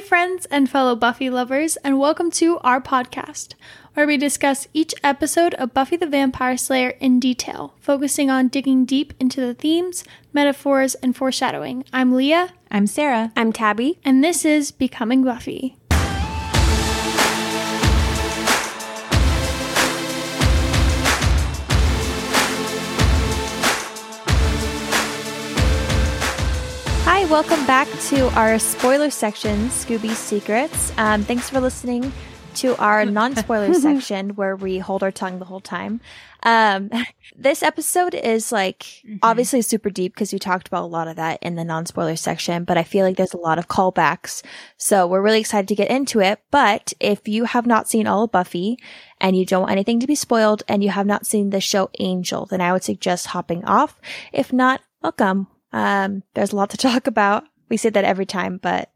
Hey, friends and fellow Buffy lovers, and welcome to our podcast, where we discuss each episode of Buffy the Vampire Slayer in detail, focusing on digging deep into the themes, metaphors, and foreshadowing. I'm Leah. I'm Sarah. I'm Tabby. And this is Becoming Buffy. Welcome back to our spoiler section, Scooby Secrets. Um, thanks for listening to our non spoiler section where we hold our tongue the whole time. Um, this episode is like mm-hmm. obviously super deep because we talked about a lot of that in the non spoiler section, but I feel like there's a lot of callbacks. So we're really excited to get into it. But if you have not seen all of Buffy and you don't want anything to be spoiled and you have not seen the show Angel, then I would suggest hopping off. If not, welcome. Um, there's a lot to talk about. We say that every time, but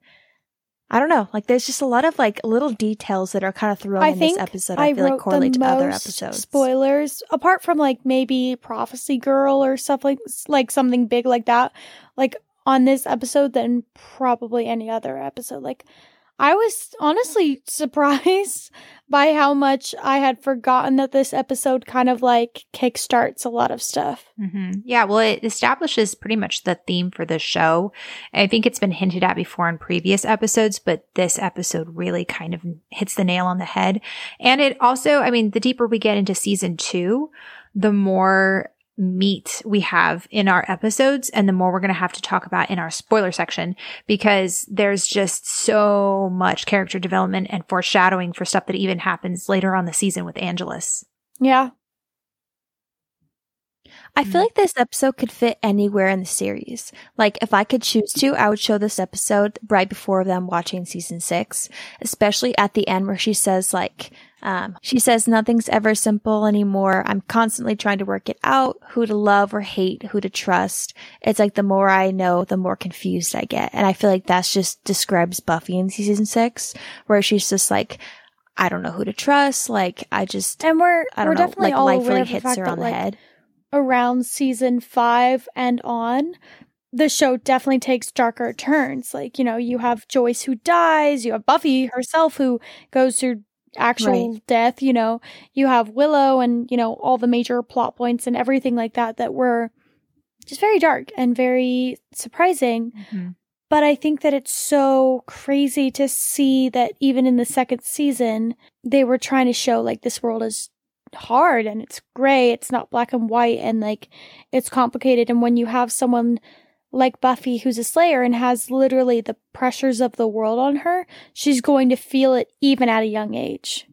I don't know. Like, there's just a lot of like little details that are kind of thrown I in this episode. I, I feel like correlate to other episodes. Spoilers, apart from like maybe Prophecy Girl or stuff like like something big like that. Like on this episode, than probably any other episode. Like I was honestly surprised by how much I had forgotten that this episode kind of like kickstarts a lot of stuff. Mm-hmm. Yeah, well, it establishes pretty much the theme for the show. I think it's been hinted at before in previous episodes, but this episode really kind of hits the nail on the head. And it also, I mean, the deeper we get into season two, the more meat we have in our episodes and the more we're going to have to talk about in our spoiler section because there's just so much character development and foreshadowing for stuff that even happens later on the season with Angelus. Yeah. I feel mm. like this episode could fit anywhere in the series. Like, if I could choose to, I would show this episode right before them watching season six, especially at the end where she says, like, um, she says, nothing's ever simple anymore. I'm constantly trying to work it out, who to love or hate, who to trust. It's like the more I know, the more confused I get. And I feel like that's just describes Buffy in season six, where she's just like, I don't know who to trust. Like, I just, and we're, I don't we're know, definitely like, all life really hits her on the like, head. Around season five and on, the show definitely takes darker turns. Like, you know, you have Joyce who dies, you have Buffy herself who goes through actual right. death, you know, you have Willow and, you know, all the major plot points and everything like that that were just very dark and very surprising. Mm-hmm. But I think that it's so crazy to see that even in the second season, they were trying to show like this world is hard and it's gray, it's not black and white, and like it's complicated. And when you have someone like Buffy, who's a Slayer and has literally the pressures of the world on her, she's going to feel it even at a young age.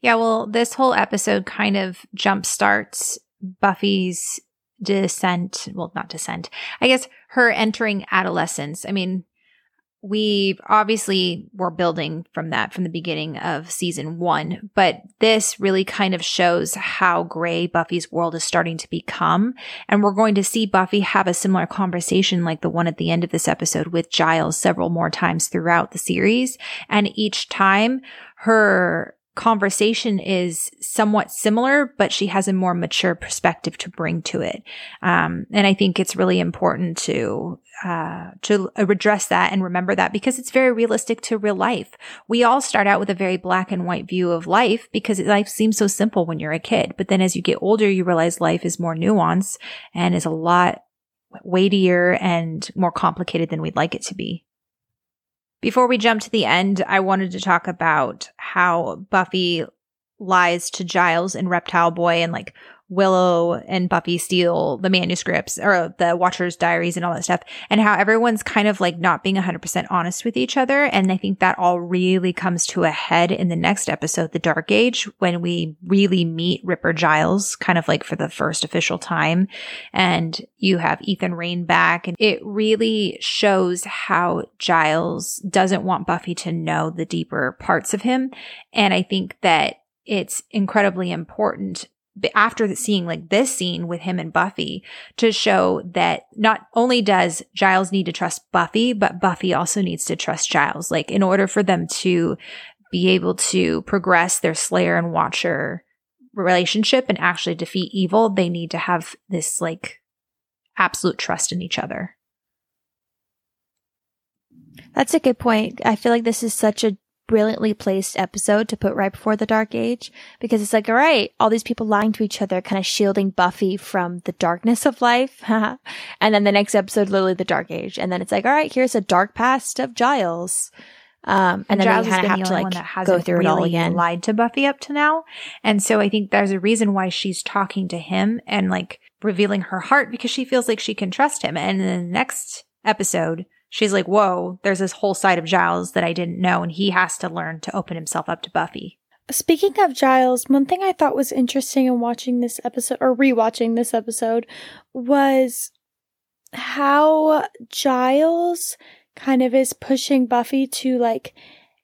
Yeah, well, this whole episode kind of jump starts Buffy's descent. Well, not descent. I guess her entering adolescence. I mean, we obviously were building from that from the beginning of season one, but this really kind of shows how gray Buffy's world is starting to become. And we're going to see Buffy have a similar conversation like the one at the end of this episode with Giles several more times throughout the series. And each time her conversation is somewhat similar, but she has a more mature perspective to bring to it. Um, and I think it's really important to uh, to address that and remember that because it's very realistic to real life. We all start out with a very black and white view of life because life seems so simple when you're a kid. But then as you get older, you realize life is more nuanced and is a lot weightier and more complicated than we'd like it to be. Before we jump to the end, I wanted to talk about how Buffy lies to Giles and Reptile Boy and like Willow and Buffy steal the manuscripts or the Watcher's diaries and all that stuff, and how everyone's kind of like not being 100% honest with each other. And I think that all really comes to a head in the next episode, The Dark Age, when we really meet Ripper Giles, kind of like for the first official time. And you have Ethan Rayne back, and it really shows how Giles doesn't want Buffy to know the deeper parts of him. And I think that it's incredibly important after seeing like this scene with him and Buffy to show that not only does Giles need to trust Buffy, but Buffy also needs to trust Giles. Like in order for them to be able to progress their Slayer and Watcher relationship and actually defeat evil, they need to have this like absolute trust in each other. That's a good point. I feel like this is such a brilliantly placed episode to put right before the dark age because it's like all right all these people lying to each other kind of shielding buffy from the darkness of life and then the next episode literally the dark age and then it's like all right here's a dark past of giles um, and, and then Giles kind of have the to like that hasn't go through really it all again. Lied to Buffy up to now, and so I think there's a reason why she's talking to him and like revealing her heart because she feels like she can trust him. And in the next episode, she's like, whoa, there's this whole side of Giles that I didn't know, and he has to learn to open himself up to Buffy. Speaking of Giles, one thing I thought was interesting in watching this episode or rewatching this episode was how Giles kind of is pushing Buffy to like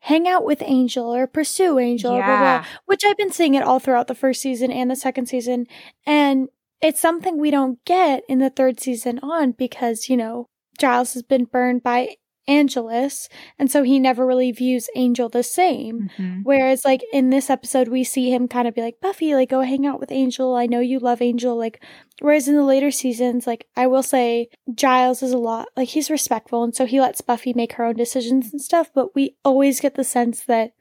hang out with Angel or pursue Angel, yeah. blah, blah, which I've been seeing it all throughout the first season and the second season. And it's something we don't get in the third season on because, you know, Giles has been burned by Angelus, and so he never really views Angel the same. Mm-hmm. Whereas, like in this episode, we see him kind of be like, Buffy, like, go hang out with Angel. I know you love Angel. Like, whereas in the later seasons, like, I will say Giles is a lot, like, he's respectful, and so he lets Buffy make her own decisions and stuff, but we always get the sense that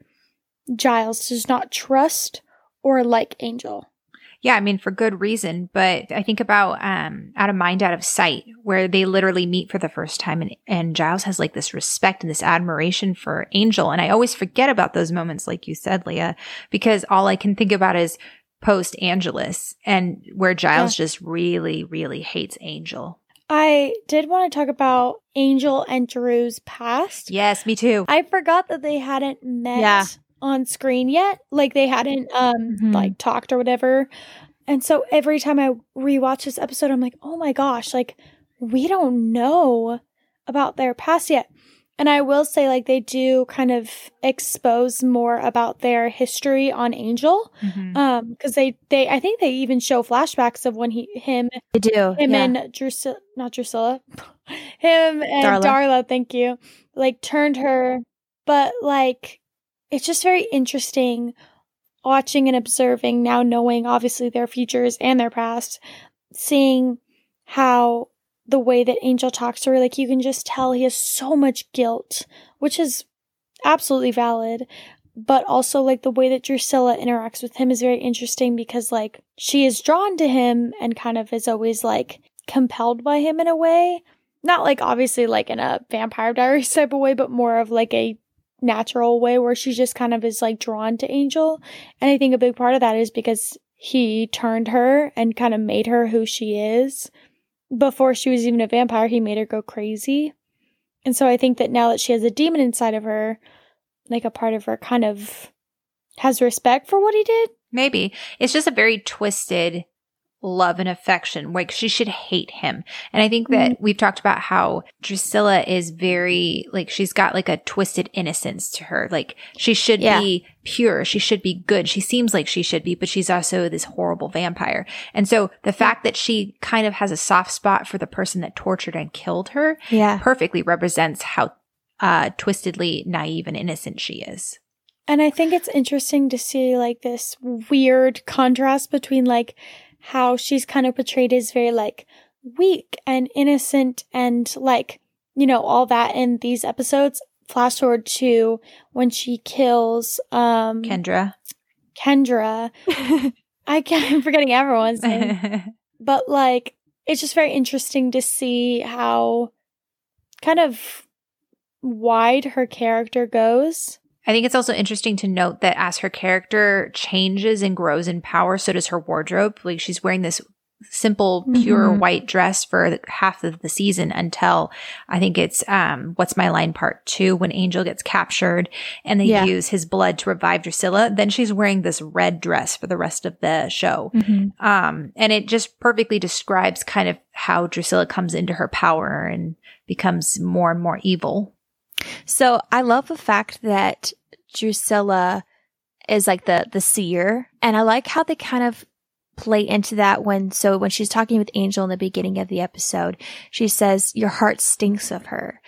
Giles does not trust or like Angel. Yeah, I mean, for good reason. But I think about um, Out of Mind, Out of Sight, where they literally meet for the first time. And, and Giles has like this respect and this admiration for Angel. And I always forget about those moments, like you said, Leah, because all I can think about is post Angelus and where Giles yeah. just really, really hates Angel. I did want to talk about Angel and Dru's past. Yes, me too. I forgot that they hadn't met. Yeah on screen yet. Like they hadn't um mm-hmm. like talked or whatever. And so every time I rewatch this episode, I'm like, oh my gosh, like we don't know about their past yet. And I will say, like, they do kind of expose more about their history on Angel. Mm-hmm. Um, because they, they, I think they even show flashbacks of when he, him, they do, him yeah. and Drusilla, not Drusilla, him and Darla. Darla, thank you, like turned her. But like, it's just very interesting watching and observing now knowing obviously their futures and their past seeing how the way that angel talks to her like you can just tell he has so much guilt which is absolutely valid but also like the way that drusilla interacts with him is very interesting because like she is drawn to him and kind of is always like compelled by him in a way. Not like obviously like in a vampire diaries type of way but more of like a natural way where she just kind of is like drawn to Angel. And I think a big part of that is because he turned her and kind of made her who she is. Before she was even a vampire, he made her go crazy. And so I think that now that she has a demon inside of her, like a part of her kind of has respect for what he did. Maybe. It's just a very twisted love and affection. Like she should hate him. And I think that mm-hmm. we've talked about how Drusilla is very, like, she's got like a twisted innocence to her. Like she should yeah. be pure. She should be good. She seems like she should be, but she's also this horrible vampire. And so the fact that she kind of has a soft spot for the person that tortured and killed her yeah. perfectly represents how uh, twistedly naive and innocent she is. And I think it's interesting to see like this weird contrast between like how she's kind of portrayed as very like weak and innocent and like, you know, all that in these episodes. Flash forward to when she kills um Kendra. Kendra. I can't, I'm forgetting everyone's name. but like it's just very interesting to see how kind of wide her character goes I think it's also interesting to note that as her character changes and grows in power, so does her wardrobe. Like she's wearing this simple, pure mm-hmm. white dress for half of the season until I think it's um what's my line part two when Angel gets captured and they yeah. use his blood to revive Drusilla. Then she's wearing this red dress for the rest of the show. Mm-hmm. Um and it just perfectly describes kind of how Drusilla comes into her power and becomes more and more evil. So I love the fact that Drusilla is like the the seer, and I like how they kind of play into that when so when she's talking with Angel in the beginning of the episode, she says your heart stinks of her,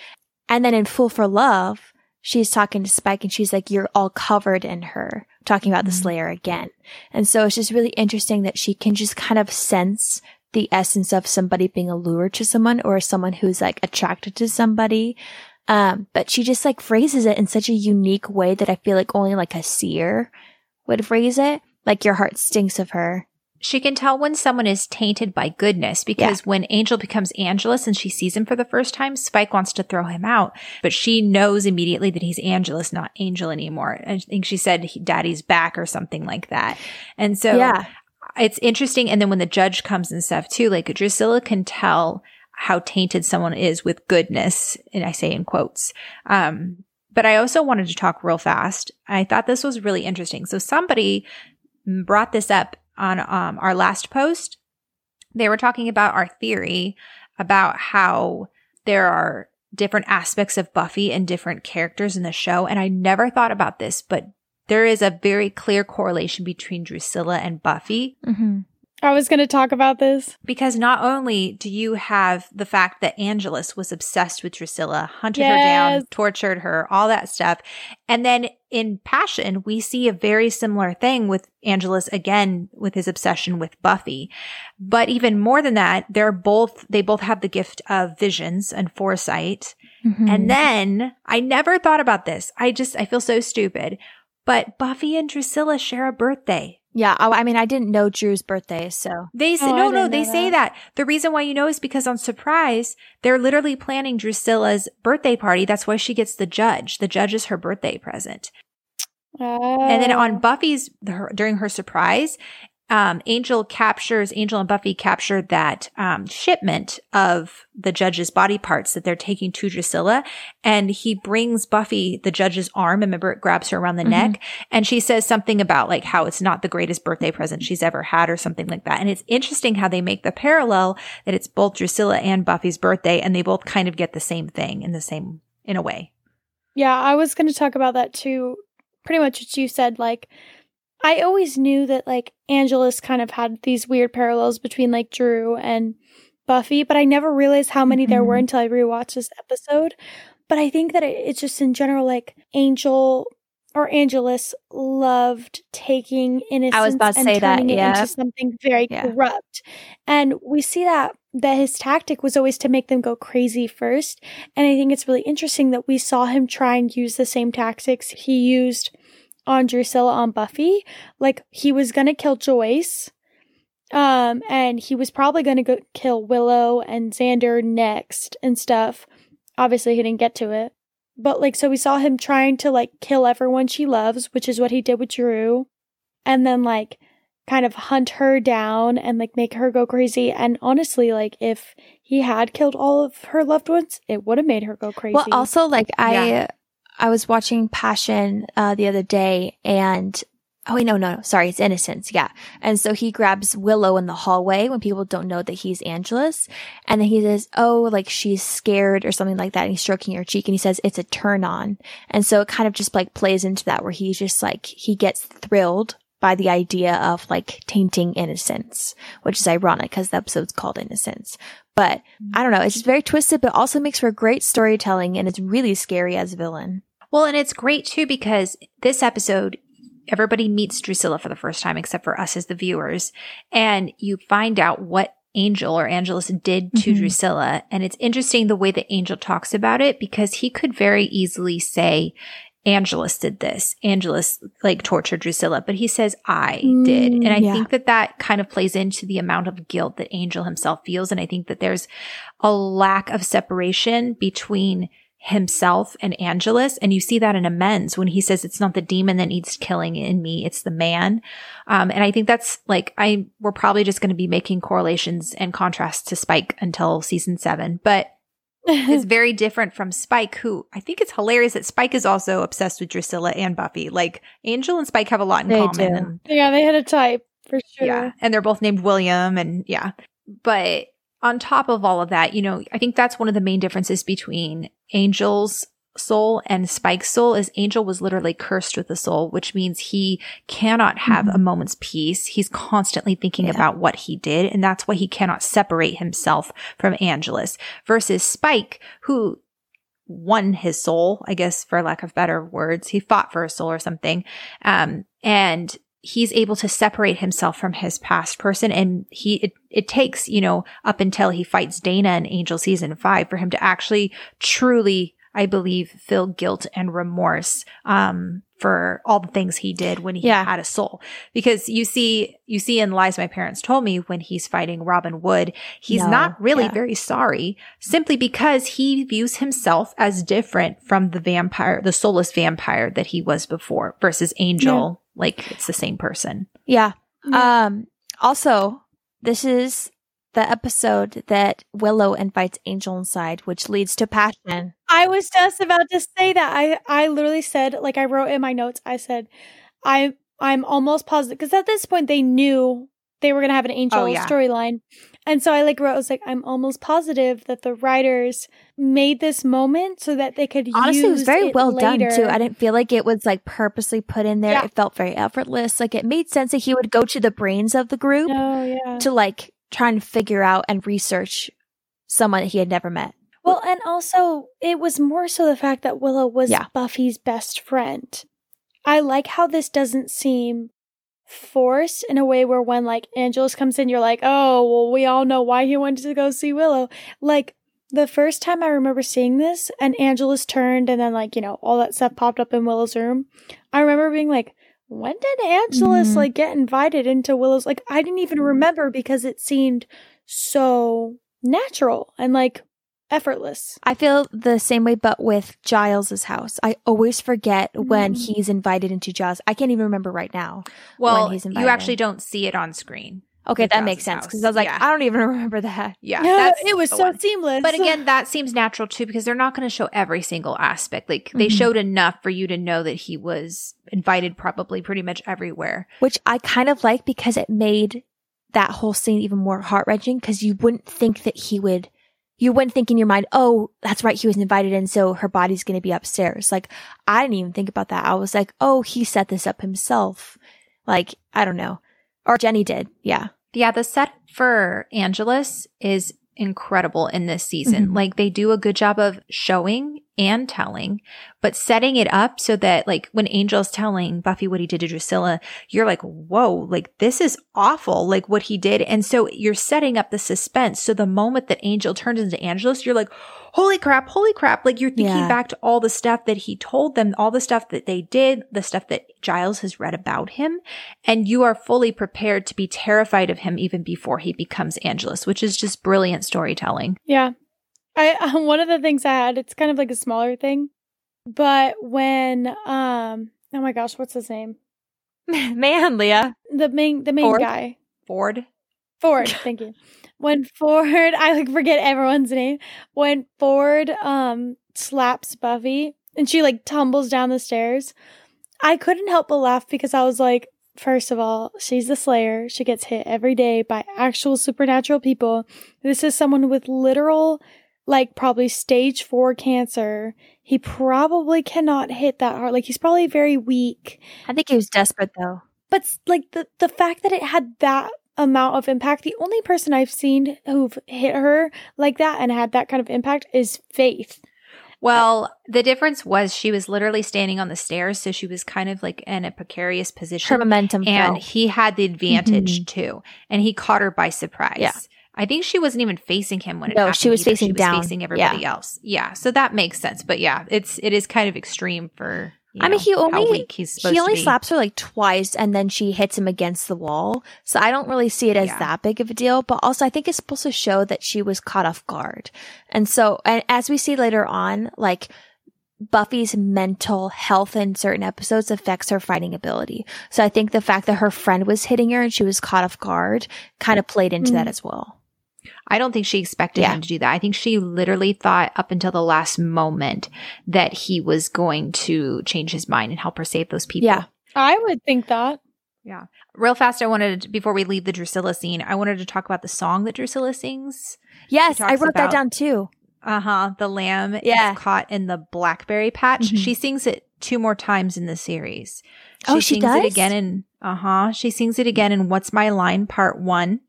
and then in Fool for Love, she's talking to Spike and she's like you're all covered in her, talking about mm-hmm. the Slayer again, and so it's just really interesting that she can just kind of sense the essence of somebody being allured to someone or someone who's like attracted to somebody Um, but she just like phrases it in such a unique way that I feel like only like a seer would phrase it. Like your heart stinks of her. She can tell when someone is tainted by goodness because yeah. when Angel becomes Angelus and she sees him for the first time, Spike wants to throw him out, but she knows immediately that he's Angelus, not Angel anymore. I think she said daddy's back or something like that. And so yeah. it's interesting. And then when the judge comes and stuff too, like Drusilla can tell how tainted someone is with goodness. And I say in quotes. Um, but I also wanted to talk real fast. I thought this was really interesting. So somebody brought this up on um, our last post, they were talking about our theory about how there are different aspects of Buffy and different characters in the show. And I never thought about this, but there is a very clear correlation between Drusilla and Buffy. Mm-hmm. I was going to talk about this. Because not only do you have the fact that Angelus was obsessed with Drusilla, hunted yes. her down, tortured her, all that stuff. And then in Passion, we see a very similar thing with Angelus again with his obsession with Buffy. But even more than that, they're both, they both have the gift of visions and foresight. Mm-hmm. And then I never thought about this. I just, I feel so stupid. But Buffy and Drusilla share a birthday. Yeah, oh, I mean, I didn't know Dru's birthday, so they say oh, no, no. They that. say that the reason why you know is because on Surprise, they're literally planning Drusilla's birthday party. That's why she gets the judge. The judge is her birthday present. Oh. And then oh. on oh. Buffy's during her surprise, um, Angel captures, Angel and Buffy capture that um, shipment of the judge's body parts that they're taking to Drusilla. And he brings Buffy the judge's arm. Remember, it grabs her around the mm-hmm. neck. And she says something about like how it's not the greatest birthday present she's ever had or something like that. And it's interesting how they make the parallel that it's both Drusilla and Buffy's birthday. And they both kind of get the same thing in the same, in a way. Yeah, I was going to talk about that too. Pretty much what you said. Like, I always knew that like Angelus kind of had these weird parallels between like Dru and Buffy, but I never realized how many mm-hmm. there were mm-hmm. until I rewatched this episode. But I think that it, it's just in general like Angel or Angelus loved taking innocence I was about to and turning that, yeah. it into something very yeah. corrupt. And we see that that his tactic was always to make them go crazy first. And I think it's really interesting that we saw him try and use the same tactics he used on Drusilla on Buffy. Like he was gonna kill Joyce. Um, and he was probably gonna go kill Willow and Xander next and stuff. Obviously he didn't get to it. But like so we saw him trying to like kill everyone she loves, which is what he did with Dru. And then like kind of hunt her down and like make her go crazy. And honestly, like if he had killed all of her loved ones, it would have made her go crazy. Well, also like I yeah. I was watching Passion uh, the other day and oh wait no no no sorry it's Innocence yeah. And so he grabs Willow in the hallway when people don't know that he's Angelus. And then he says oh like she's scared or something like that and he's stroking her cheek and he says it's a turn on. And so it kind of just like plays into that where he's just like he gets thrilled by the idea of like tainting innocence, which is ironic because the episode's called Innocence. But I don't know, it's just very twisted, but also makes for great storytelling and it's really scary as a villain. Well, and it's great too because this episode, everybody meets Drusilla for the first time except for us as the viewers. And you find out what Angel or Angelus did to mm-hmm. Drusilla. And it's interesting the way that Angel talks about it because he could very easily say, Angelus did this. Angelus like tortured Drusilla, but he says I did. And I yeah. think that that kind of plays into the amount of guilt that Angel himself feels. And I think that there's a lack of separation between himself and Angelus. And you see that in Amends when he says it's not the demon that needs killing in me, it's the man. Um, and I think that's like, I, we're probably just going to be making correlations and contrasts to Spike until season seven, but is very different from Spike, who I think it's hilarious that Spike is also obsessed with Drusilla and Buffy. Like Angel and Spike have a lot in they common. And, yeah, they had a type for sure. Yeah, and they're both named William, and yeah. But on top of all of that, you know, I think that's one of the main differences between Angel's soul and Spike's soul is Angel was literally cursed with the soul, which means he cannot have mm-hmm. a moment's peace. He's constantly thinking yeah. about what he did. And that's why he cannot separate himself from Angelus versus Spike, who won his soul, I guess, for lack of better words. He fought for a soul or something. Um, and he's able to separate himself from his past person. And he, it, it takes, you know, up until he fights Dana in Angel season five for him to actually truly I believe, feel guilt and remorse um, for all the things he did when he Yeah. had a soul. Because you see, you see in Lies My Parents Told Me when he's fighting Robin Wood, he's No, not really yeah. very sorry simply because he views himself as different from the vampire, the soulless vampire that he was before versus Angel. Like it's the same person. Yeah. Yeah. Um, also, this is the episode that Willow invites Angel inside, which leads to passion. I was just about to say that. I I literally said like I wrote in my notes. I said I I'm almost positive because at this point they knew they were gonna have an oh, angel Oh, yeah. storyline, and so I like wrote. I was like I'm almost positive that the writers made this moment so that they could Honestly, it was very it well done too. I didn't feel like it was like purposely put in there. Yeah. It felt very effortless. Like it made sense that he would go to the brains of the group Oh yeah. to like try to figure out and research someone he had never met. Well, and also it was more so the fact that Willow was Yeah. Buffy's best friend. I like how this doesn't seem forced in a way where when like Angelus comes in, you're like, oh, well, we all know why he wanted to go see Willow. Like the first time I remember seeing this and Angelus turned and then like, you know, all that stuff popped up in Willow's room. I remember being like, when did Angelus Mhm. like get invited into Willow's? Like I didn't even remember because it seemed so natural and like effortless. I feel the same way, but with Giles's house. I always forget when Mm. he's invited into Giles. I can't even remember right now. Well, he's you actually don't see it on screen. Okay, that makes sense because. I was like, Yeah. I don't even remember that. Yeah, Yeah, that's it was so one. seamless. But again, that seems natural too because they're not going to show every single aspect. Like they Mhm. showed enough for you to know that he was invited probably pretty much everywhere. Which I kind of like because it made that whole scene even more heart wrenching because you wouldn't think that he would. You wouldn't think in your mind, oh, that's right, he was invited in, so her body's going to be upstairs. Like, I didn't even think about that. I was like, oh, he set this up himself. Like, I don't know. Or Jenny did. Yeah. Yeah, the set for Angelus is incredible in this season. Mhm. Like they do a good job of showing and telling, but setting it up so that like when Angel's telling Buffy what he did to Drusilla, you're like, whoa, like this is awful, like what he did. And so you're setting up the suspense. So the moment that Angel turns into Angelus, you're like, holy crap, holy crap. Like you're thinking Yeah. back to all the stuff that he told them, all the stuff that they did, the stuff that Giles has read about him. And you are fully prepared to be terrified of him even before he becomes Angelus, which is just brilliant storytelling. Yeah. I one of the things I had, it's kind of like a smaller thing, but when um oh my gosh, what's his name? Man, Leah. The main the main Ford? guy. Ford? Ford, thank you. When Ford I like forget everyone's name. When Ford um slaps Buffy and she like tumbles down the stairs, I couldn't help but laugh because I was like First of all, she's the Slayer. She gets hit every day by actual supernatural people. This is someone with literal, like, probably stage four cancer. He probably cannot hit that hard. Like, he's probably very weak. I think he was desperate though. But, like, the, the fact that it had that amount of impact, the only person I've seen who've hit her like that and had that kind of impact is Faith. Well, the difference was she was literally standing on the stairs, so she was kind of like in a precarious position. Her momentum and fell. he had the advantage Mhm. too. And he caught her by surprise. Yeah. I think she wasn't even facing him when it happened. No, happened. she was either. facing she was down. facing everybody else. Yeah. So that makes sense. But yeah, it's it is kind of extreme for I mean, he only he's he only slaps her like twice, and then she hits him against the wall. So I don't really see it as Yeah. that big of a deal. But also, I think it's supposed to show that she was caught off guard. And so, and as we see later on, like Buffy's mental health in certain episodes affects her fighting ability. So I think the fact that her friend was hitting her and she was caught off guard kind of played into that Mm. as well. I don't think she expected Yeah. him to do that. I think she literally thought up until the last moment that he was going to change his mind and help her save those people. Yeah. I would think that. Yeah. Real fast, I wanted to, before we leave the Drusilla scene, I wanted to talk about the song that Drusilla sings. Yes, I wrote that down too. Uh huh. The lamb Yeah. is caught in the blackberry patch. Mhm. She sings it two more times in the series. Oh, she sings does? it again in uh huh. She sings it again in What's My Line Part One,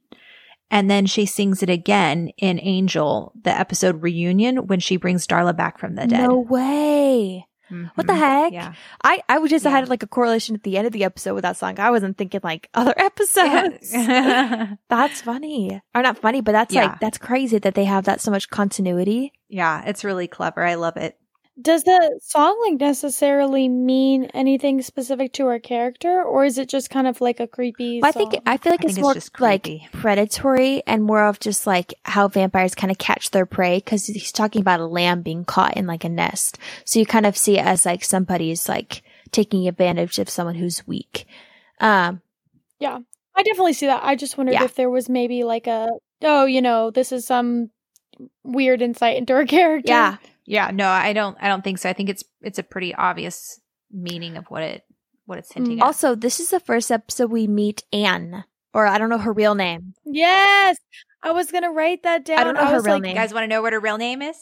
and then she sings it again in Angel, the episode reunion when she brings Darla back from the dead. No way. What the Mhm. heck? Yeah. I, I was just Yeah. had like a correlation at the end of the episode with that song. I wasn't thinking like other episodes. Yeah. that's funny. Or not funny, but that's Yeah. like that's crazy that they have that so much continuity. yeah, it's really clever. I love it. Does the song like necessarily mean anything specific to her character, or is it just kind of like a creepy? I think? I feel like I it's think it's more like predatory and more of just like how vampires kind of catch their prey because he's talking about a lamb being caught in like a nest. So you kind of see it as like somebody's like taking advantage of someone who's weak. Um, yeah, I definitely see that. I just wondered Yeah. if there was maybe like a oh, you know, this is some weird insight into her character. yeah, Yeah, no, I don't. I don't think so. I think it's it's a pretty obvious meaning of what it what it's hinting Mm. at. Also, this is the first episode we meet Anne, or I don't know her real name. Yes. I was gonna write that down. I don't know her real like, name. You guys want to know what her real name is?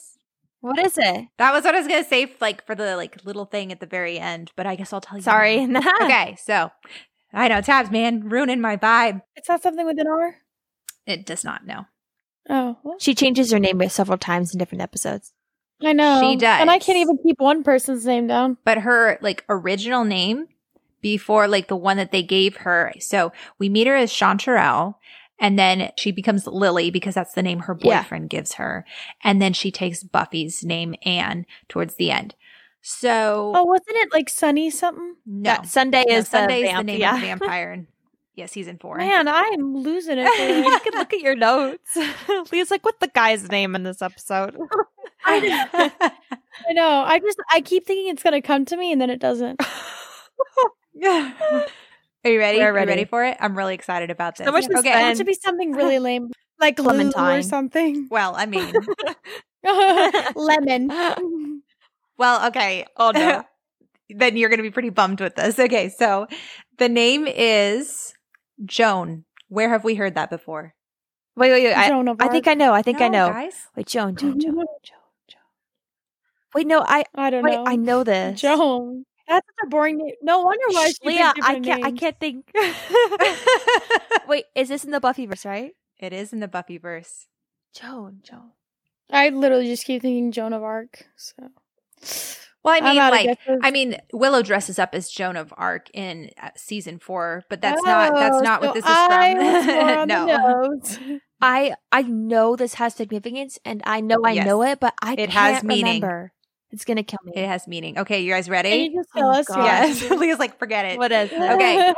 What is it? That was what I was gonna say, like for the like little thing at the very end. But I guess I'll tell you. Sorry. okay, so I know tabs, man, ruining my vibe. It's not something with an R. It does not know. Oh, well, She changes her name several times in different episodes. I know. She does. and I can't even keep one person's name down. but her like original name before like the one that they gave her. So we meet her as Chanterelle and then she becomes Lily because that's the name her Yeah. boyfriend gives her. And then she takes Buffy's name Anne towards the end. So Oh, wasn't it like Sunny something? no. That Sunday No, is Sunday the is the name yeah. of the vampire in yeah, season four. Man, I'm losing it. You can look at your notes. Leah's like, "What's the guy's name in this episode?" I know. I know. I just I keep thinking it's gonna come to me and then it doesn't. yeah. Are you ready? We're you ready. ready for it? I'm really excited about this. So much okay. it to be something really lame, like Lou or something. Well, I mean, Lemon. well, okay. Oh no. then you're going to be pretty bummed with this. Okay, so the name is Joan. Where have we heard that before? Wait, wait, wait. I, I think I know. I think I know. guys. Wait, Joan, Joan, Joan, Joan, Joan. Wait, no, I I don't wait, know. I know this. Joan. That's such a boring name. No wonder why Leah, I can't. I can't think. wait, is this in the Buffyverse, right? it is in the Buffyverse. Joan, Joan. I literally just keep thinking Joan of Arc. So Well, I mean, like. I mean, Willow dresses up as Joan of Arc in uh, season four, but that's not that's Oh, not what this is I from. no. I I know this has significance, and I know I Yes. know it, but I It can't has meaning. remember. It's gonna kill me. it has meaning. Okay, you guys Can ready? you just tell Oh, us? God. Yes. Leah's like, forget it. What is it? Okay.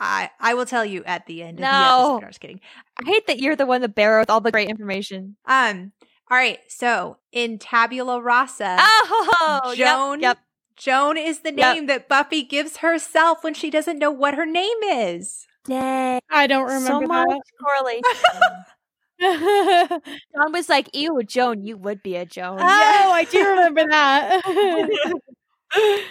I I will tell you at the end of the No. episode. I'm just kidding. I hate that you're the one that bear with all the great information. Um. All right. So in Tabula Rasa, Oh, Joan. Yep. Joan is the Yep. name that Buffy gives herself when she doesn't know what her name is. Dang. I don't remember So remember much correlation. that. John was like, "Ew, Joan, you would be a Joan." Oh, I do remember that.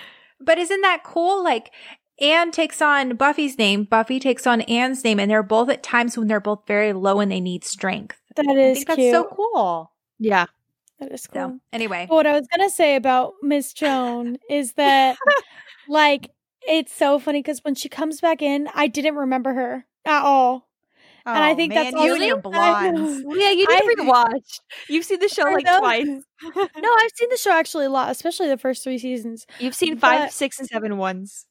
But isn't that cool? Like Anne takes on Buffy's name, Buffy takes on Anne's name, and they're both at times when they're both very low and they need strength. That is I think that's cute. so cool. Yeah. That is So cool. anyway, But what I was gonna say about Miss Joan is that, like, it's so funny because when she comes back in, I didn't remember her at all. and I Oh, think man, that's you and your I blondes. Yeah, you I- need to rewatch. You've seen the show like twice. No, I've seen the show actually a lot, especially the first three seasons. You've seen five, But- six, and seven once.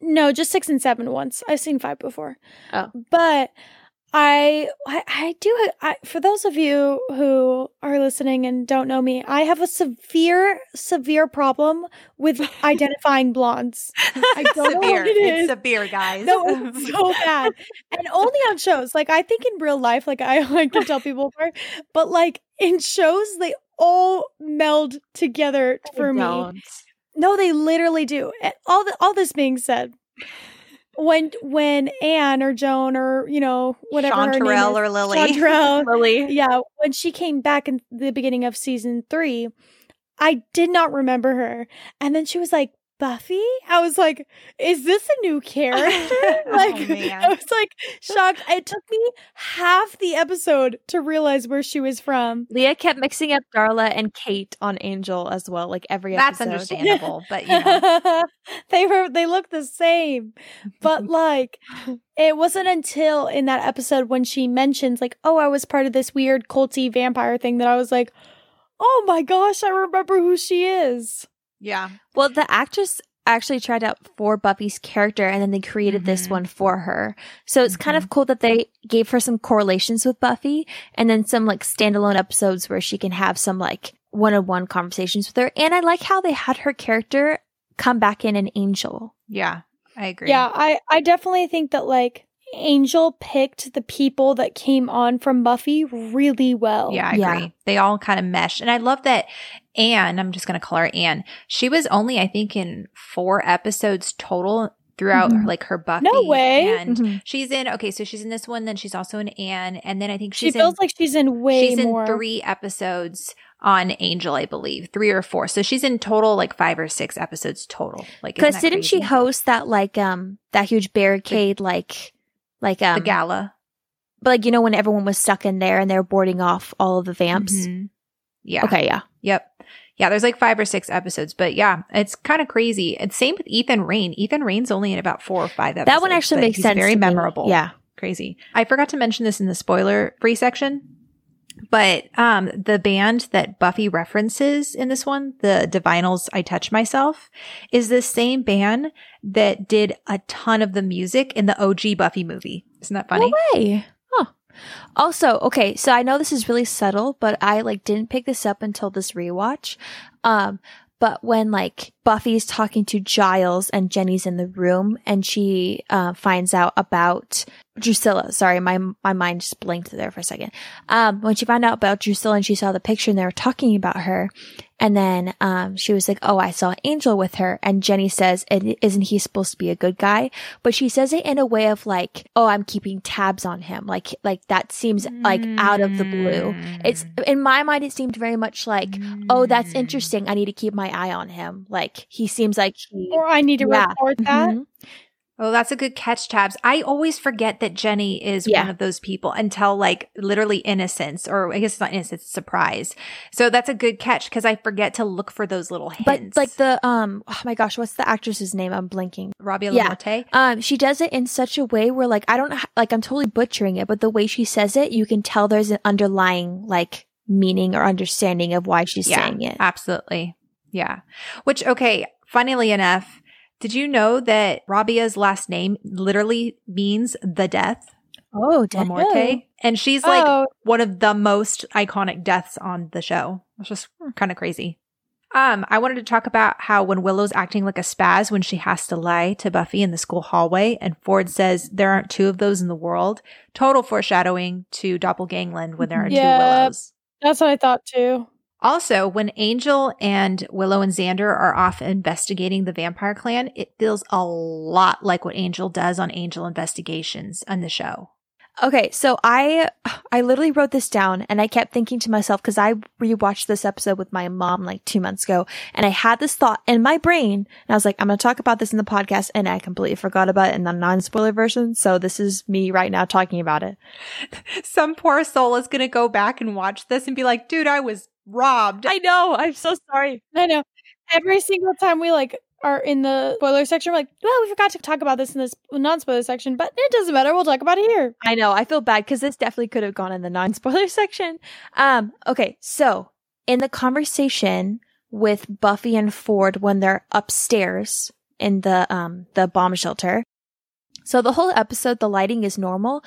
No, just six and seven once. I've seen five before. Oh. but I, I, I do. I, for those of you who are listening and don't know me, I have a severe, severe problem with identifying blondes. I don't know what it It's is. severe, guys. No, so bad, and only on shows. Like I think in real life, like I, I can tell people apart, but like in shows, they all meld together for me. No, they literally do. All the, all this being said, when when Anne or Joan or you know whatever her name Chanterelle is, or Lily. Chanterelle, Lily. yeah, when she came back in the beginning of season three, I did not remember her, and then she was like Buffy. I was like, "Is this a new character?" Oh, like, Oh, man. I was like shocked. It took me half the episode to realize where she was from. Leah kept mixing up Darla and Kate on Angel as well, like every That's episode. That's understandable, but you know. they were they look the same but like it wasn't until in that episode when she mentions like oh i was part of this weird culty vampire thing that i was like oh my gosh i remember who she is Yeah. Well, the actress actually tried out for Buffy's character and then they created this Mhm. one for her. So it's kind of cool that they gave her some correlations with Buffy and then some like standalone episodes where she can have some like one-on-one conversations with her. And I like how they had her character come back in an angel. Yeah, I agree. Yeah, I I definitely think that like Angel picked the people that came on from Buffy really well. Yeah, I Yeah. agree. They all kind of mesh. And I love that Anne, I'm just going to call her Anne, she was only, I think, in four episodes total throughout Mhm. like her Buffy. No way. And Mhm. she's in, okay, so she's in this one, then she's also in Anne. And then I think She feels in, like she's in way she's in three episodes on Angel, I believe, three or four. So she's in total like five or six episodes total. Like, Because didn't she host that like um that huge barricade like like um the gala? but like you know when everyone was stuck in there and they were boarding off all of the vamps. Mhm. Yeah. Okay, yeah. Yep. Yeah, there's like five or six episodes, but yeah, it's kind of crazy. And same with Ethan Rayne. Ethan Rayne's only in about four or five episodes. that one actually makes he's sense. Very to me. memorable. Yeah. crazy. I forgot to mention this in the spoiler free section, but um, the band that Buffy references in this one, the Divinyls, I Touch Myself, is the same band that did a ton of the music in the OG Buffy movie. Isn't that funny? No way. Also, okay, so I know this is really subtle, but I like didn't pick this up until this rewatch. Um, but when like Buffy's talking to Giles and Jenny's in the room and she uh, finds out about Drusilla. Sorry, my my mind just blinked there for a second. Um, when she found out about Drusilla and she saw the picture and they were talking about her, and then um, she was like, "Oh, I saw Angel with her," and Jenny says, "And "Isn't he supposed to be a good guy?" But she says it in a way of like, "Oh, I'm keeping tabs on him." Like like that seems like out of the blue. It's in my mind, it seemed very much like, "Oh, that's Mm. interesting. I need to keep my eye on him." Like he seems like he. or I need to Yeah. report that. Mhm. Oh, that's a good catch, Tabs. I always forget that Jenny is Yeah. one of those people until like literally innocence, or I guess it's not innocence, it's surprise. So that's a good catch because I forget to look for those little hints. But like the um, oh my gosh, what's the actress's name? I'm blinking. Robia yeah. LaMorte. Um, she does it in such a way where like I don't like I'm totally butchering it, but the way she says it, you can tell there's an underlying like meaning or understanding of why she's Yeah, saying it. absolutely. Yeah. Which, okay, funnily enough, did you know that Robia's last name literally means the death? Oh, La Morte? And she's like oh, one of the most iconic deaths on the show. It's just kind of crazy. Um, I wanted to talk about how when Willow's acting like a spaz when she has to lie to Buffy in the school hallway, and Ford says there aren't two of those in the world. Total foreshadowing to Doppelgangland when there are two Willows. that's what I thought too. Also, when Angel and Willow and Xander are off investigating the vampire clan, it feels a lot like what Angel does on Angel Investigations on the show. Okay, so I I literally wrote this down and I kept thinking to myself because I rewatched this episode with my mom like two months ago and I had this thought in my brain and I was like, I'm gonna talk about this in the podcast and I completely forgot about it in the non-spoiler version. So this is me right now talking about it. Some poor soul is going to go back and watch this and be like, dude, I was robbed. I know, I'm so sorry. I know. Every single time we like are in the spoiler section, we're like, well, we forgot to talk about this in this non-spoiler section, but it doesn't matter. We'll talk about it here. I know, I feel bad because this definitely could have gone in the non-spoiler section. Um, okay, so in the conversation with Buffy and Ford when they're upstairs in the um the bomb shelter. So the whole episode the lighting is normal,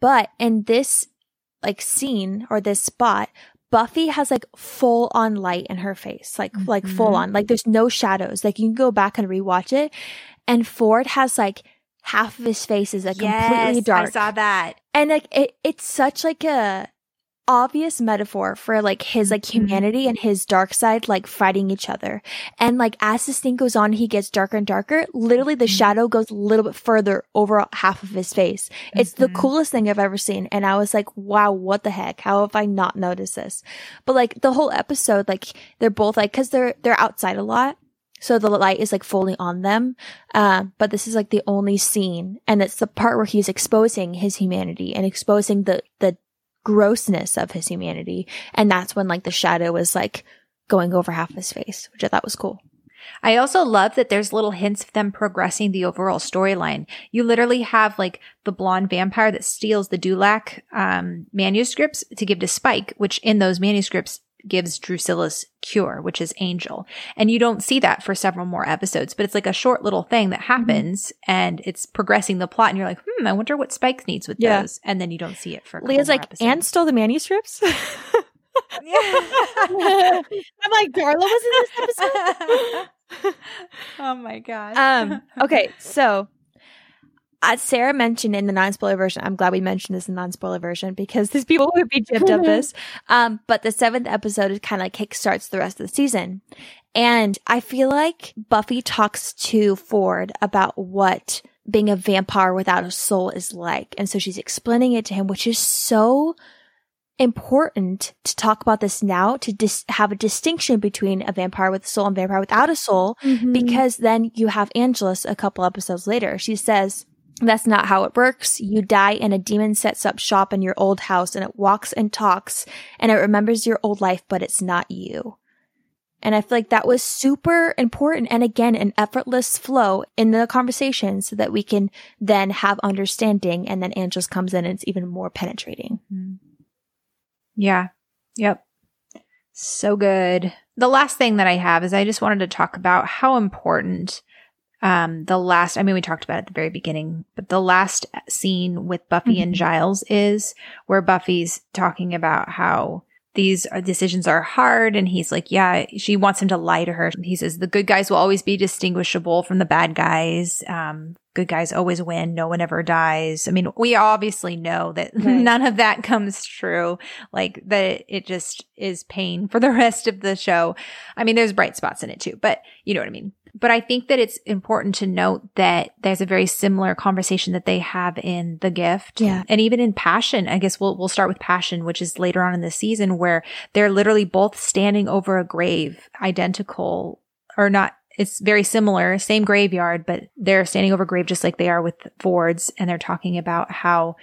but in this like scene or this spot, Buffy has like full on light in her face, like like full Mhm. on. Like there's no shadows. Like you can go back and rewatch it. And Ford has like half of his face is like completely dark I saw that. and like it, it's such like a obvious metaphor for like his like Mhm. humanity and his dark side like fighting each other. And like as this thing goes on he gets darker and darker. Literally the Mhm. shadow goes a little bit further over half of his face. It's the Mhm. coolest thing i've ever seen. And i was like wow what the heck? How have i not noticed this? But like the whole episode like they're both like because they're they're outside a lot so the light is like fully on them. Um, but this is like the only scene, and it's the part where he's exposing his humanity and exposing the the grossness of his humanity, and that's when like the shadow was like going over half his face, which I thought was cool. I also love that there's little hints of them progressing the overall storyline. You literally have like the blonde vampire that steals the Dulac um, manuscripts to give to Spike, which in those manuscripts gives Drusilla's cure, which is Angel. And you don't see that for several more episodes, but it's like a short little thing that happens and it's progressing the plot. And you're like, hmm, I wonder what Spike needs with Yeah. those. And then you don't see it for Leah's like, episodes. and stole the manuscripts. I'm like, Darla was in this episode. oh my god. Um, okay, so as Sarah mentioned in the non-spoiler version, I'm glad we mentioned this in the non-spoiler version because these people would be gypped of this. Um, but the seventh episode kind of like kickstarts the rest of the season. And I feel like Buffy talks to Ford about what being a vampire without a soul is like. And so she's explaining it to him, which is so important to talk about this now to dis- have a distinction between a vampire with a soul and vampire without a soul Mhm. because then you have Angelus a couple episodes later. She says, that's not how it works. You die and a demon sets up shop in your old house and it walks and talks and it remembers your old life, but it's not you. And I feel like that was super important. And again, an effortless flow in the conversation so that we can then have understanding. And then Angelus comes in and it's even more penetrating. Mm-hmm. Yeah. Yep. So good. The last thing that I have is I just wanted to talk about how important um the last I mean we talked about it at the very beginning, but the last scene with Buffy and Mhm. Giles is where Buffy's talking about how these decisions are hard and he's like yeah she wants him to lie to her. He says the good guys will always be distinguishable from the bad guys. Um good guys always win. No one ever dies. I mean we obviously know that Right. none of that comes true like that it just is pain for the rest of the show. I mean there's bright spots in it too but you know what i mean but i think that it's important to note that there's a very similar conversation that they have in the gift Yeah. and even in passion i guess we'll we'll start with passion which is later on in the season where they're literally both standing over a grave identical or not it's very similar same graveyard but they're standing over a grave just like they are with fords and they're talking about how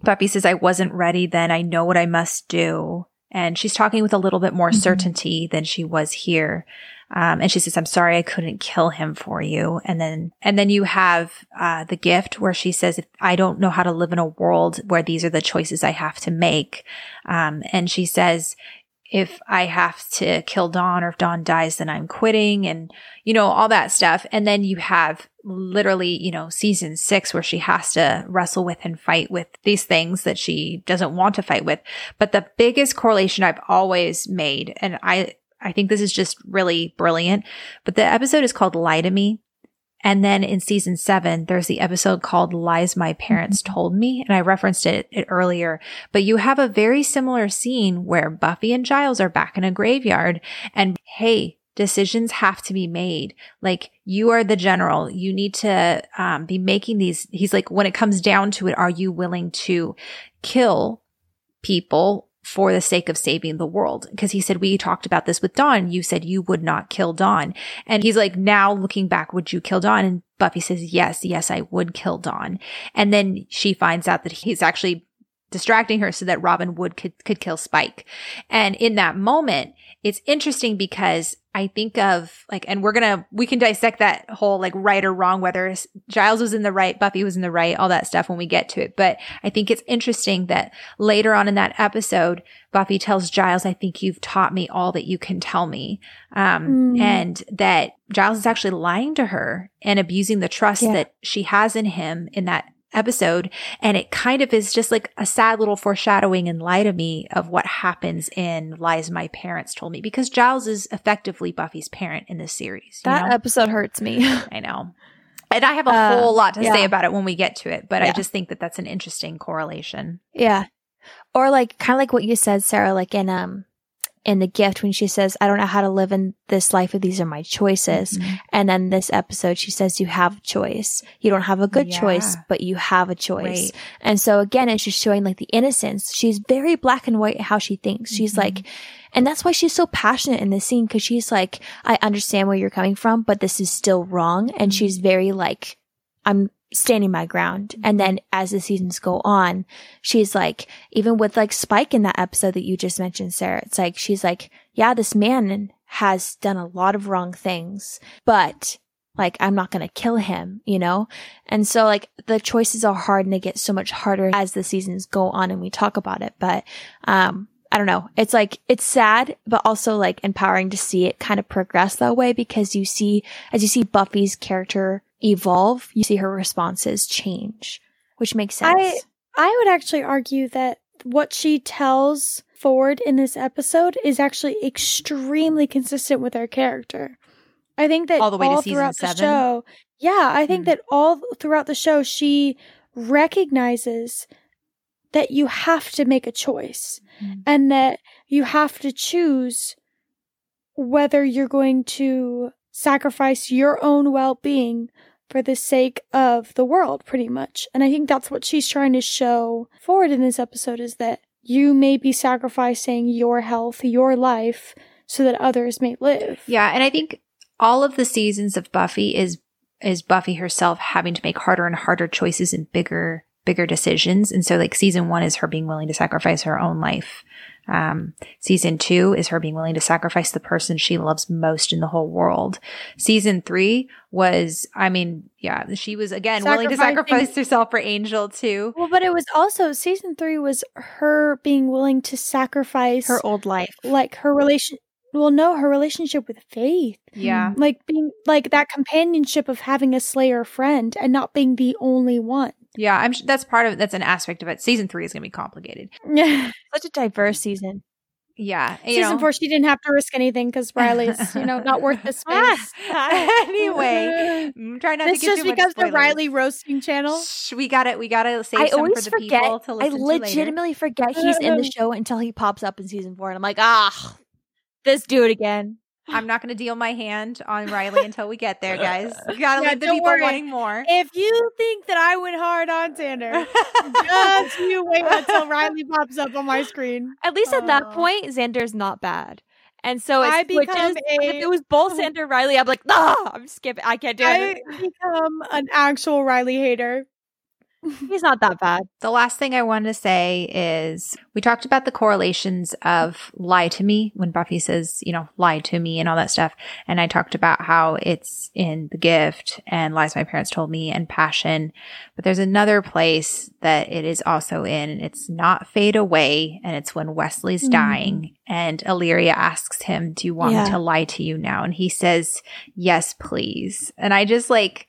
Buffy says, I wasn't ready then. I know what I must do. And she's talking with a little bit more Mhm. certainty than she was here. Um, and she says, I'm sorry I couldn't kill him for you. And then, and then you have, uh, the gift where she says, I don't know how to live in a world where these are the choices I have to make. Um, and she says, if I have to kill Dawn or if Dawn dies, then I'm quitting and, you know, all that stuff. And then you have literally, you know, season six where she has to wrestle with and fight with these things that she doesn't want to fight with. But the biggest correlation I've always made, and I, I think this is just really brilliant, but the episode is called Lie to Me. And then in season seven, there's the episode called Lies My Parents mm-hmm. Told Me. And I referenced it, it earlier, but you have a very similar scene where Buffy and Giles are back in a graveyard and hey, decisions have to be made. Like you are the general. You need to um, be making these. He's like, when it comes down to it, are you willing to kill people for the sake of saving the world. Because he said, we talked about this with Dawn. You said you would not kill Dawn. And he's like, now looking back, would you kill Dawn? And Buffy says, yes, yes, I would kill Dawn. And then she finds out that he's actually distracting her so that Robin Wood could, could kill Spike. And in that moment, it's interesting because I think of like, and we're gonna, we can dissect that whole like right or wrong, whether Giles was in the right, Buffy was in the right, all that stuff when we get to it. But I think it's interesting that later on in that episode, Buffy tells Giles, I think you've taught me all that you can tell me. Um, Mm. and that Giles is actually lying to her and abusing the trust Yeah. that she has in him in that episode. And it kind of is just like a sad little foreshadowing in Lie to Me of what happens in Lies My Parents Told Me because Giles is effectively Buffy's parent in this series. That know? episode hurts me. I know. And I have a Uh, whole lot to say about it when we get to it, but I just think that that's an interesting correlation. Yeah. Or like kind of like what you said, Sarah, like in um in the gift when she says, I don't know how to live in this life if these are my choices. Mhm. And then this episode she says you have a choice. You don't have a good choice, but you have a choice. Right. And so again, it's just showing like the innocence. She's very black and white how she thinks. She's Mhm. like and that's why she's so passionate in this scene because she's like, I understand where you're coming from, but this is still wrong. And Mhm. she's very like, I'm standing my ground. And then as the seasons go on, she's like, even with like Spike in that episode that you just mentioned, Sarah, it's like, she's like, yeah, this man has done a lot of wrong things, but like, I'm not going to kill him, you know? And so like the choices are hard and they get so much harder as the seasons go on and we talk about it. But, um, I don't know. It's like, it's sad, but also like empowering to see it kind of progress that way because you see, as you see Buffy's character evolve, you see her responses change, which makes sense. I- I would actually argue that what she tells Ford in this episode is actually extremely consistent with her character. I think that all the way all to season throughout seven. the show, yeah, I think Hmm. that all throughout the show she recognizes that you have to make a choice Hmm. and that you have to choose whether you're going to sacrifice your own well-being for the sake of the world pretty much and i think that's what she's trying to show Ford in this episode is that you may be sacrificing your health your life so that others may live Yeah, and I think all of the seasons of Buffy is is Buffy herself having to make harder and harder choices and bigger bigger decisions. And so like season 1 is her being willing to sacrifice her own life. Um, season 2 is her being willing to sacrifice the person she loves most in the whole world. Season 3 was I mean, yeah, she was again willing to sacrifice herself for Angel too. well but it was also season three was her being willing to sacrifice Her old life. like her relation well no her relationship with faith Yeah. like being like that companionship of having a slayer friend and not being the only one Yeah, I'm sh- that's part of it. That's an aspect of it. Season 3 is going to be complicated. yeah Such a diverse season. Yeah. you season know. four she didn't have to risk anything because riley's you know not worth the space anyway, I'm not this to just too much becomes the riley roasting channel Shh, we got it. We got to save I some for the forget. people to I listen to later. legitimately forget he's in the show until he pops up in season four, and I'm like, ah, this dude again. I'm not going to deal my hand on Riley until we get there, guys. We got to Yeah, leave the people worry. wanting more. if you think that i went hard on xander just you wait until riley pops up on my screen At least at that Aw. point, Xander's not bad. And so it I switches. become but if it was both Xander Riley, I'm like, ah, I'm skipping. I can't do i it. I become an actual riley hater He's not that bad. The last thing I want to say is we talked about the correlations of lie to me when Buffy says, you know, lie to me and all that stuff. And I talked about how it's in the gift and lies my parents told me and passion. But there's another place that it is also in and it's not fade away. And it's when Wesley's Mhm. dying and Illyria asks him, do you want Yeah. me to lie to you now? And he says, yes, please. And I just like,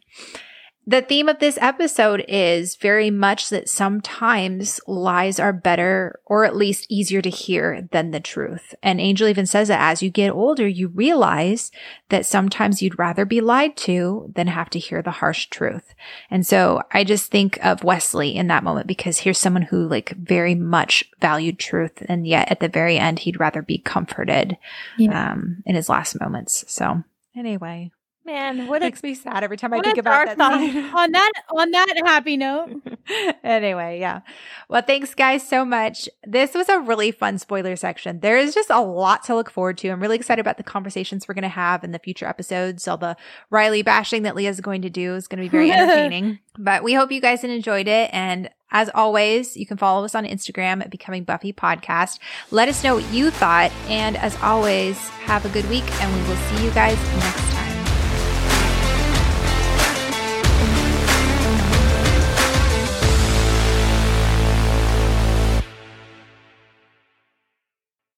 the theme of this episode is very much that sometimes lies are better or at least easier to hear than the truth. And Angel even says that as you get older, you realize that sometimes you'd rather be lied to than have to hear the harsh truth. And so I just think of Wesley in that moment because here's someone who like very much valued truth. And yet at the very end, he'd rather be comforted, Yeah. um, in his last moments. So anyway, Man, what a makes me sad every time I think about that. on that on that happy note anyway, yeah. Well, thanks guys so much. This was a really fun spoiler section. There is just a lot to look forward to. I'm really excited about the conversations we're going to have in the future episodes. All the Riley bashing that Leah's going to do is going to be very entertaining. but we hope you guys enjoyed it. And as always, you can follow us on Instagram at Becoming Buffy Podcast. Let us know what you thought. And as always, have a good week and we will see you guys next time.